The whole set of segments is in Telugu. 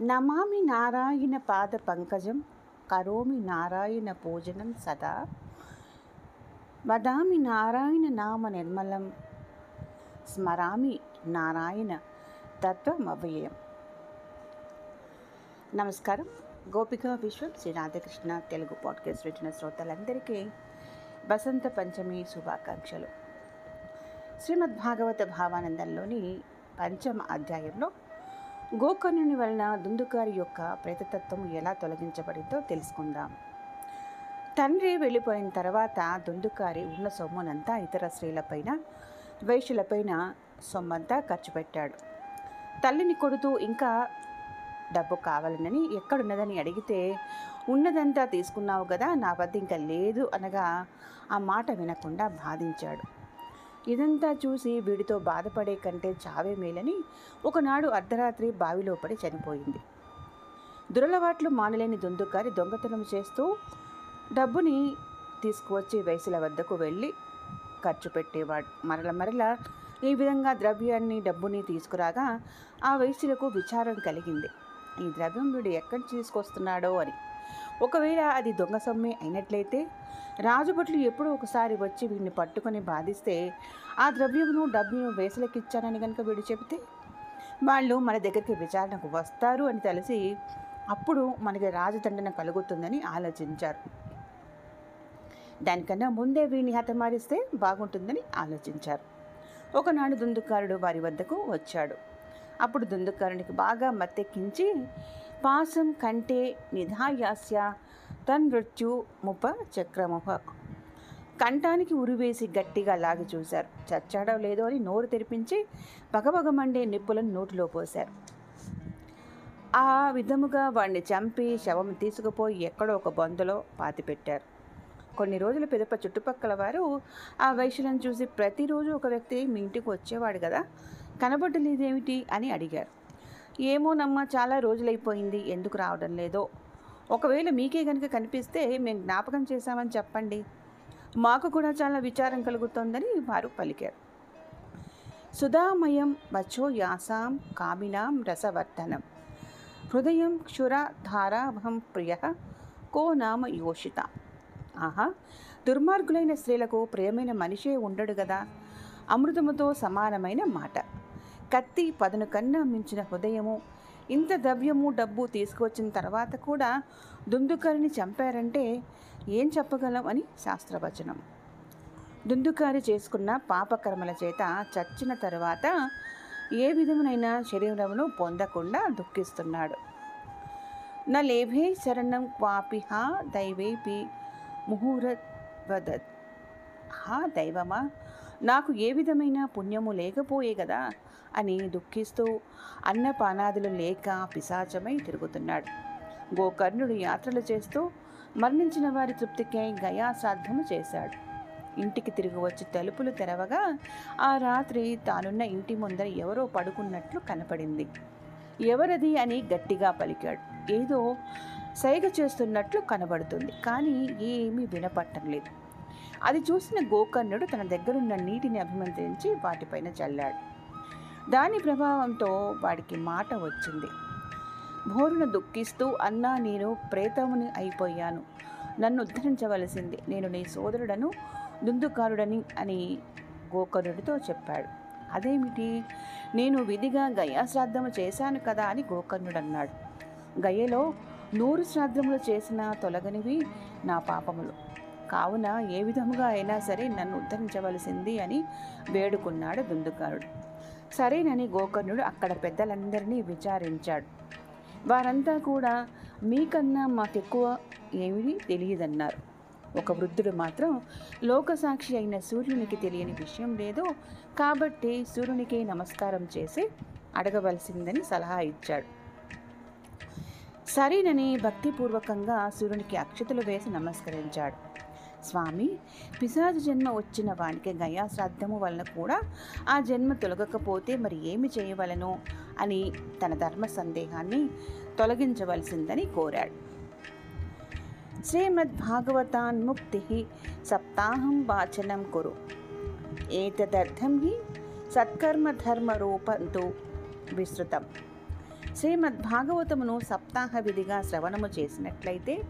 నమామి నారాయణ పాద పంకజం కరోమి నారాయణ పూజనం సదా. వదామి నారాయణ నామ నిర్మలం స్మరామి నారాయణ తత్వమవ్యయం నమస్కారం. గోపిక విశ్వం శ్రీ రాధాకృష్ణ తెలుగు పాడ్కాస్ట్ వింటున్న శ్రోతలందరికీ వసంత పంచమి శుభాకాంక్షలు. శ్రీమద్భాగవత భావానందంలోని పంచమ అధ్యాయంలో గోకర్ణుని వలన దుందుకారి యొక్క ప్రేతతత్వం ఎలా తొలగించబడిందో తెలుసుకుందాం. తండ్రి వెళ్ళిపోయిన తర్వాత దుందుకారి ఉన్న సొమ్మునంతా ఇతర స్త్రీలపైన వైశ్యులపైన సొమ్మంతా ఖర్చు పెట్టాడు. తల్లిని కొడుతూ ఇంకా డబ్బు కావాలనని ఎక్కడున్నదని అడిగితే ఉన్నదంతా తీసుకున్నావు కదా నా వద్ద ఇంకా లేదు అనగా ఆ మాట వినకుండా బాధించాడు. ఇదంతా చూసి వీడితో బాధపడే కంటే చావే మేలని ఒకనాడు అర్ధరాత్రి బావిలో పడి చనిపోయింది. దురలవాట్లు మానలేని దుందుకారి దొంగతనం చేస్తూ డబ్బుని తీసుకువచ్చి వయసుల వద్దకు వెళ్ళి ఖర్చు పెట్టేవాడు. మరల మరల ఈ విధంగా ద్రవ్యాన్ని డబ్బుని తీసుకురాగా ఆ వయసులకు విచారం కలిగింది. ఈ ద్రవ్యం వీడు ఎక్కడి తీసుకొస్తున్నాడో అని ఒకవేళ అది దొంగ సొమ్మే అయినట్లయితే రాజుభట్లు ఎప్పుడో ఒకసారి వచ్చి వీడిని పట్టుకొని బాధిస్తే ఆ ద్రవ్యమును డబ్బును వేసలకిచ్చానని కనుక వీడు చెబితే? వాళ్ళు మన దగ్గరికి విచారణకు వస్తారు అని తెలిసి అప్పుడు మనకి రాజదండన కలుగుతుందని ఆలోచించారు. దానికన్నా ముందే వీడిని హతమారిస్తే బాగుంటుందని ఆలోచించారు. ఒకనాడు దుందుకారుడు వారి వద్దకు వచ్చాడు. అప్పుడు దుందుకారునికి బాగా మత్తెక్కించి పాసం కంటే నిధాయాస్య తన్మృత్యు ముప చక్రముహ కంఠానికి ఉరివేసి గట్టిగా లాగి చూశారు. చచ్చాడో లేదో అని నోరు తెరిపించి పగపగమండే నిప్పులను నోటిలో పోశారు. ఆ విధముగా వాడిని చంపి శవం తీసుకుపోయి ఎక్కడో ఒక బొందలో పాతిపెట్టారు. కొన్ని రోజుల పిదప చుట్టుపక్కల వారు ఆ వైశ్యులను చూసి ప్రతిరోజు ఒక వ్యక్తి మీ ఇంటికి వచ్చేవాడు కదా కనబడలేదేమిటి అని అడిగారు. ఏమోనమ్మా చాలా రోజులైపోయింది. ఎందుకు రావడం లేదో. ఒకవేళ మీకే కనుక కనిపిస్తే మేము జ్ఞాపకం చేశామని చెప్పండి. మాకు కూడా చాలా విచారం కలుగుతోందని వారు పలికారు. సుధామయం బచో యాసాం కామినాం రసవర్ధనం. హృదయం క్షుర ధారాభం ప్రియ కో నామ యోషిత. ఆహా దుర్మార్గులైన స్త్రీలకు ప్రియమైన మనిషే ఉండడు కదా అమృతముతో సమానమైన మాట. కత్తి పదను కన్నా మించిన హృదయము. ఇంత ద్రవ్యము డబ్బు తీసుకువచ్చిన తర్వాత కూడా దుందుకారిని చంపారంటే ఏం చెప్పగలం అని శాస్త్రవచనం. దుందుకారి చేసుకున్న పాపకర్మల చేత చచ్చిన తర్వాత ఏ విధమునైన శరీరమును పొందకుండా దుఃఖిస్తున్నాడు. నా లేభే శరణం పాపిహ దైవేపి ముహూర్వద హా దైవమా? నాకు ఏ విధమైన పుణ్యము లేకపోయే కదా అని దుఃఖిస్తూ అన్నపానాదులు లేక పిశాచమై తిరుగుతున్నాడు. గోకర్ణుడు యాత్రలు చేస్తూ మరణించిన వారి తృప్తికై గయాసాధ్యము చేశాడు. ఇంటికి తిరిగి వచ్చి తలుపులు తెరవగా ఆ రాత్రి తానున్న ఇంటి ముందర ఎవరో పడుకున్నట్లు కనపడింది. ఎవరది అని గట్టిగా పలికాడు. ఏదో సైగ చేస్తున్నట్లు కనబడుతుంది. కానీ ఏమీ వినపట్టం లేదు అది చూసిన గోకర్ణుడు తన దగ్గరున్న నీటిని అభిమంత్రించి వాటిపైన చల్లాడు. దాని ప్రభావంతో వాడికి మాట వచ్చింది. భోరున దుఃఖిస్తూ అన్నా నేను ప్రేతముని అయిపోయాను. నన్ను ఉద్ధరించవలసింది నేను నీ సోదరుడను దుందుకారుడని అని గోకర్ణుడితో చెప్పాడు. అదేమిటి? నేను విధిగా గయాశ్రాద్ధము చేశాను కదా అని గోకర్ణుడు అన్నాడు. గయలో నూరు శ్రాద్ధములు చేసిన తొలగనివి నా పాపములు. కావున ఏ విధముగా అయినా సరే నన్ను ఉద్ధరించవలసింది అని వేడుకున్నాడు దుందుకారుడు. సరేనని గోకర్ణుడు అక్కడ పెద్దలందరినీ విచారించాడు. వారంతా కూడా మీకన్నా మాకెక్కువ ఏమీ తెలియదన్నారు. ఒక వృద్ధుడు మాత్రం లోకసాక్షి అయిన సూర్యునికి తెలియని విషయం లేదు. కాబట్టి సూర్యునికి నమస్కారం చేసి అడగవలసిందని సలహా ఇచ్చాడు. సరేనని భక్తిపూర్వకంగా సూర్యునికి అక్షతలు వేసి నమస్కరించాడు. స్వామి పిశాచ జన్మ వచ్చిన వానికి గయా శ్రాద్ధము వలన కూడా ఆ జన్మ తొలగకపోతే మరి ఏమి చేయవలను అని తన ధర్మ సందేహాన్ని తొలగించవలసిందని కోరాడు. శ్రీమద్భాగవతాన్ముక్తి సప్తాహం వాచనం కురు. ఏతదర్థం హి సత్కర్మ ధర్మ రూపంతో విస్తృతం. శ్రీమద్ భాగవతమును సప్తాహ విధిగా శ్రవణము చేసినట్లయితే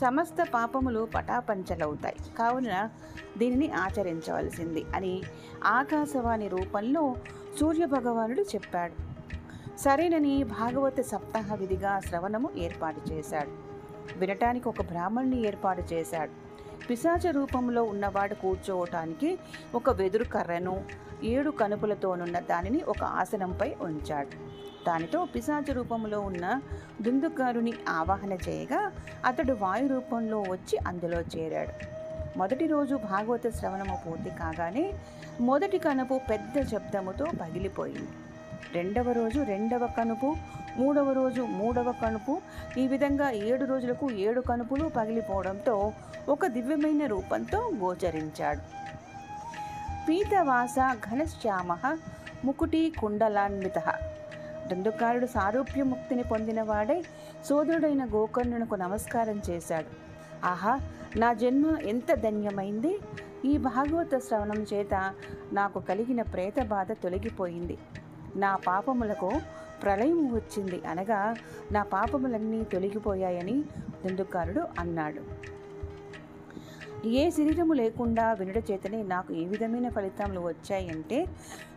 సమస్త పాపములు పటాపంచలవుతాయి. కావున దీనిని ఆచరించవలసింది అని ఆకాశవాణి రూపంలో సూర్యభగవానుడు చెప్పాడు. సరేనని భాగవత సప్తాహ విధిగా శ్రవణము ఏర్పాటు చేశాడు. వినటానికి ఒక బ్రాహ్మణ్ణి ఏర్పాటు చేశాడు. పిశాచ రూపంలో ఉన్నవాడు కూర్చోవటానికి ఒక వెదురు కర్రను ఏడు కనుపులతోనున్న దానిని ఒక ఆసనంపై ఉంచాడు. దానితో పిశాచ రూపంలో ఉన్న దుందుకారుని ఆవాహన చేయగా అతడు వాయు రూపంలో వచ్చి అందులో చేరాడు. మొదటి రోజు భాగవత శ్రవణము పూర్తి కాగానే మొదటి కనుపు పెద్ద శబ్దముతో పగిలిపోయింది. రెండవ రోజు రెండవ కనుపు మూడవ రోజు మూడవ కనుపు. ఈ విధంగా ఏడు రోజులకు ఏడు కనుపులు పగిలిపోవడంతో ఒక దివ్యమైన రూపంతో గోచరించాడు. పీతవాస ఘనశ్యామ ముకుటి కుండలాన్విత. దందుకారుడు సారూప్యముక్తిని పొందినవాడై సోదరుడైన గోకర్ణునకు నమస్కారం చేశాడు. ఆహా నా జన్మ ఎంత ధన్యమైంది. ఈ భాగవత శ్రవణం చేత నాకు కలిగిన ప్రేత బాధ తొలగిపోయింది. నా పాపములకు ప్రళయం వచ్చింది అనగా నా పాపములన్నీ తొలగిపోయాయని దుందుకారుడు అన్నాడు. ఏ శరీరము లేకుండా వినుట చేతనే నాకు ఏ విధమైన ఫలితములు వచ్చాయంటే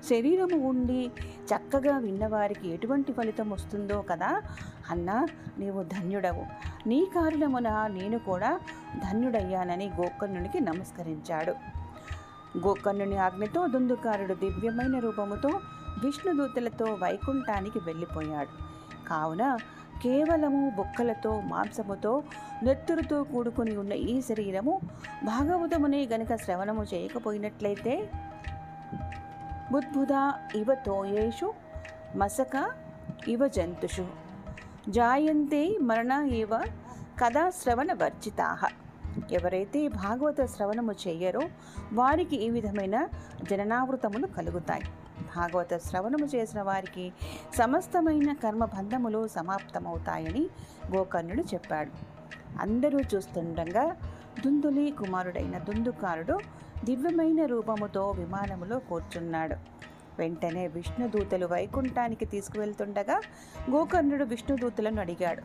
శరీరము ఉండి చక్కగా విన్నవారికి ఎటువంటి ఫలితం వస్తుందో కదా అన్నా నీవు ధన్యుడవు. నీ కారణమున నేను కూడా ధన్యుడయ్యానని గోకర్ణునికి నమస్కరించాడు. గోకర్ణుని ఆజ్ఞతో దుందుకారుడు దివ్యమైన రూపముతో విష్ణుదూతలతో వైకుంఠానికి వెళ్ళిపోయాడు. కావున కేవలము బొక్కలతో మాంసముతో నెత్తురుతో కూడుకుని ఉన్న ఈ శరీరము భాగవతముని గనుక శ్రవణము చేయకపోయినట్లయితే బుద్భుద ఇవ తోయేషు మసక ఇవ జంతుషు జాయంతే మరణ ఇవ కథా శ్రవణ వర్జితా. ఎవరైతే భాగవత శ్రవణము చేయరో వారికి ఈ విధమైన జననావృతములు కలుగుతాయి. భాగవత శ్రవణము చేసిన వారికి సమస్తమైన కర్మబంధములు సమాప్తమవుతాయని గోకర్ణుడు చెప్పాడు. అందరూ చూస్తుండగా దుందులి కుమారుడైన దుందుకారుడు దివ్యమైన రూపముతో విమానములో కూర్చున్నాడు. వెంటనే విష్ణుదూతలు వైకుంఠానికి తీసుకువెళ్తుండగా గోకర్ణుడు విష్ణుదూతలను అడిగాడు.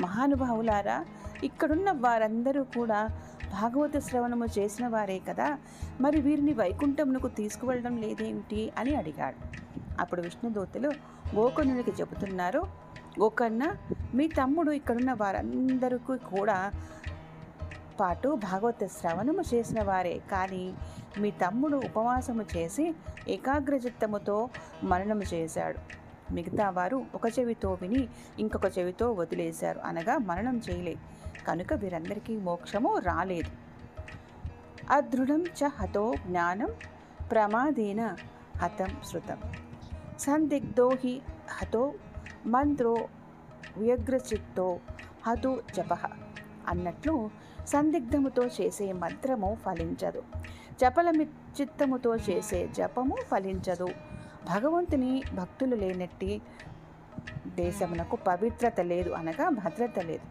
మహానుభావులారా ఇక్కడున్న వారందరూ కూడా భాగవత శ్రవణము చేసిన వారే కదా మరి వీరిని వైకుంఠమునకు తీసుకువెళ్ళడం లేదేమిటి అని అడిగాడు. అప్పుడు విష్ణుదూతలు గోకర్ణునికి చెబుతున్నారు గోకర్ణ మీ తమ్ముడు ఇక్కడున్న వారందరికీ కూడా పాటు భాగవత శ్రవణము చేసిన వారే. కానీ మీ తమ్ముడు ఉపవాసము చేసి ఏకాగ్రచిత్తముతో మరణము చేశాడు. మిగతా వారు ఒక చెవితో విని ఇంకొక చెవితో వదిలేశారు. అనగా మరణం చేయలేదు కనుక వీరందరికీ మోక్షము రాలేదు. అదృఢం చ హతో జ్ఞానం ప్రమాదేన హతం శృతం. సందిగ్ధో హి హతో మంత్రో వ్యగ్రచిత్తో హతు జప అన్నట్లు సందిగ్ధముతో చేసే మంత్రము ఫలించదు. జపలమి చిత్తముతో చేసే జపము ఫలించదు. భగవంతుని భక్తులు లేనట్టి దేశమునకు పవిత్రత లేదు అనగా భద్రత లేదు.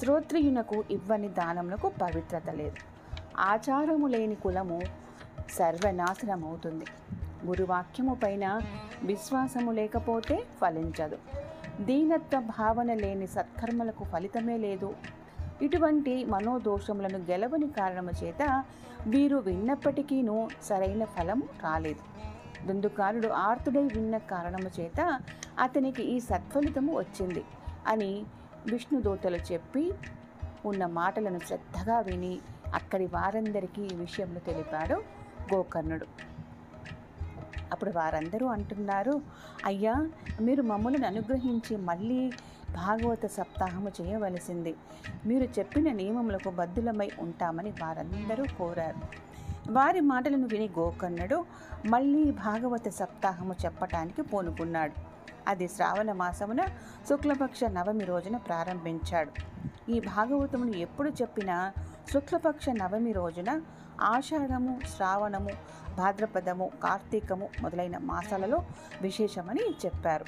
శ్రోత్రియునకు ఇవ్వని దానమునకు పవిత్రత లేదు. ఆచారము లేని కులము సర్వనాశనమవుతుంది. గురువాక్యము పైన విశ్వాసము లేకపోతే ఫలించదు. దీనత్వ భావన లేని సత్కర్మలకు ఫలితమే లేదు. ఇటువంటి మనోదోషములను గెలవని కారణము చేత వీరు విన్నప్పటికీనూ సరైన ఫలం రాలేదు. దుందుకారుడు ఆర్తుడై విన్న కారణము చేత అతనికి ఈ సత్ఫలితము వచ్చింది అని విష్ణుదూతలు చెప్పి ఉన్న మాటలను శ్రద్ధగా విని అక్కడి వారందరికీ ఈ విషయంలో తెలిపాడు గోకర్ణుడు. అప్పుడు వారందరూ అంటున్నారు అయ్యా మీరు మమ్మల్ని అనుగ్రహించి మళ్ళీ భాగవత సప్తాహము చేయవలసింది. మీరు చెప్పిన నియమములకు బద్దులమై ఉంటామని వారందరూ కోరారు. వారి మాటలను విని గోకర్ణుడు మళ్ళీ భాగవత సప్తాహము చెప్పటానికి పూనుకున్నాడు. అది శ్రావణ మాసమున శుక్లపక్ష నవమి రోజున ప్రారంభించాడు. ఈ భాగవతమును ఎప్పుడు చెప్పినా శుక్లపక్ష నవమి రోజున ఆషాఢము శ్రావణము భాద్రపదము కార్తీకము మొదలైన మాసాలలో విశేషమని చెప్పారు.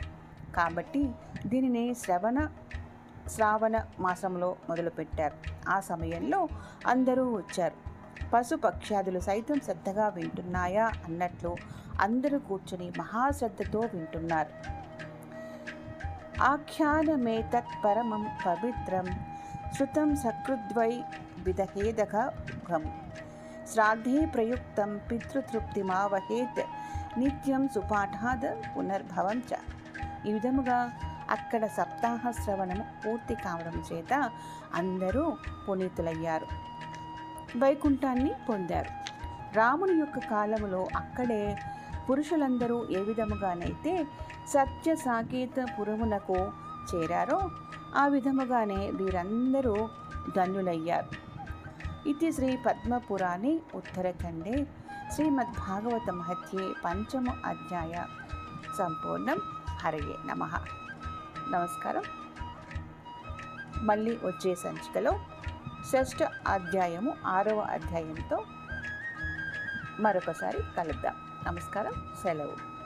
కాబట్టి దీనిని శ్రవణ శ్రావణ మాసంలో మొదలుపెట్టారు. ఆ సమయంలో అందరూ వచ్చారు. పశుపక్ష్యాదులు సైతం శ్రద్ధగా వింటున్నాయా అన్నట్లు అందరూ కూర్చొని మహాశ్రద్ధతో వింటున్నారు. ఆఖ్యానమేతత్ పరమం పవిత్రం శృతం సకృద్వై విదహేదఘం శ్రాద్ధే ప్రయుక్తం పితృతృప్తిమావహేత్ నిత్యం సుపాఠాద్ పునర్భవం చ ఈ విధముగా అక్కడ సప్తాహ శ్రవణము పూర్తి కావడం చేత అందరూ పునీతులయ్యారు। వైకుంఠాన్ని పొందారు। రాముని యొక్క కాలములో అక్కడే పురుషులందరూ ఏ విధముగానైతే సత్య సాకేత పురమునకు చేరారో ఆ విధముగానే వీరందరూ ధన్యులయ్యారు ఇది శ్రీ పద్మపురాణి ఉత్తరఖండే శ్రీమద్భాగవత మహత్యే పంచమ అధ్యాయ సంపూర్ణం. హరయే నమ. నమస్కారం. మళ్ళీ వచ్చే సంచికలో షష్ఠ అధ్యాయము ఆరవ అధ్యాయంతో మరొకసారి కలుద్దాం. నమస్కారం. సెలవు.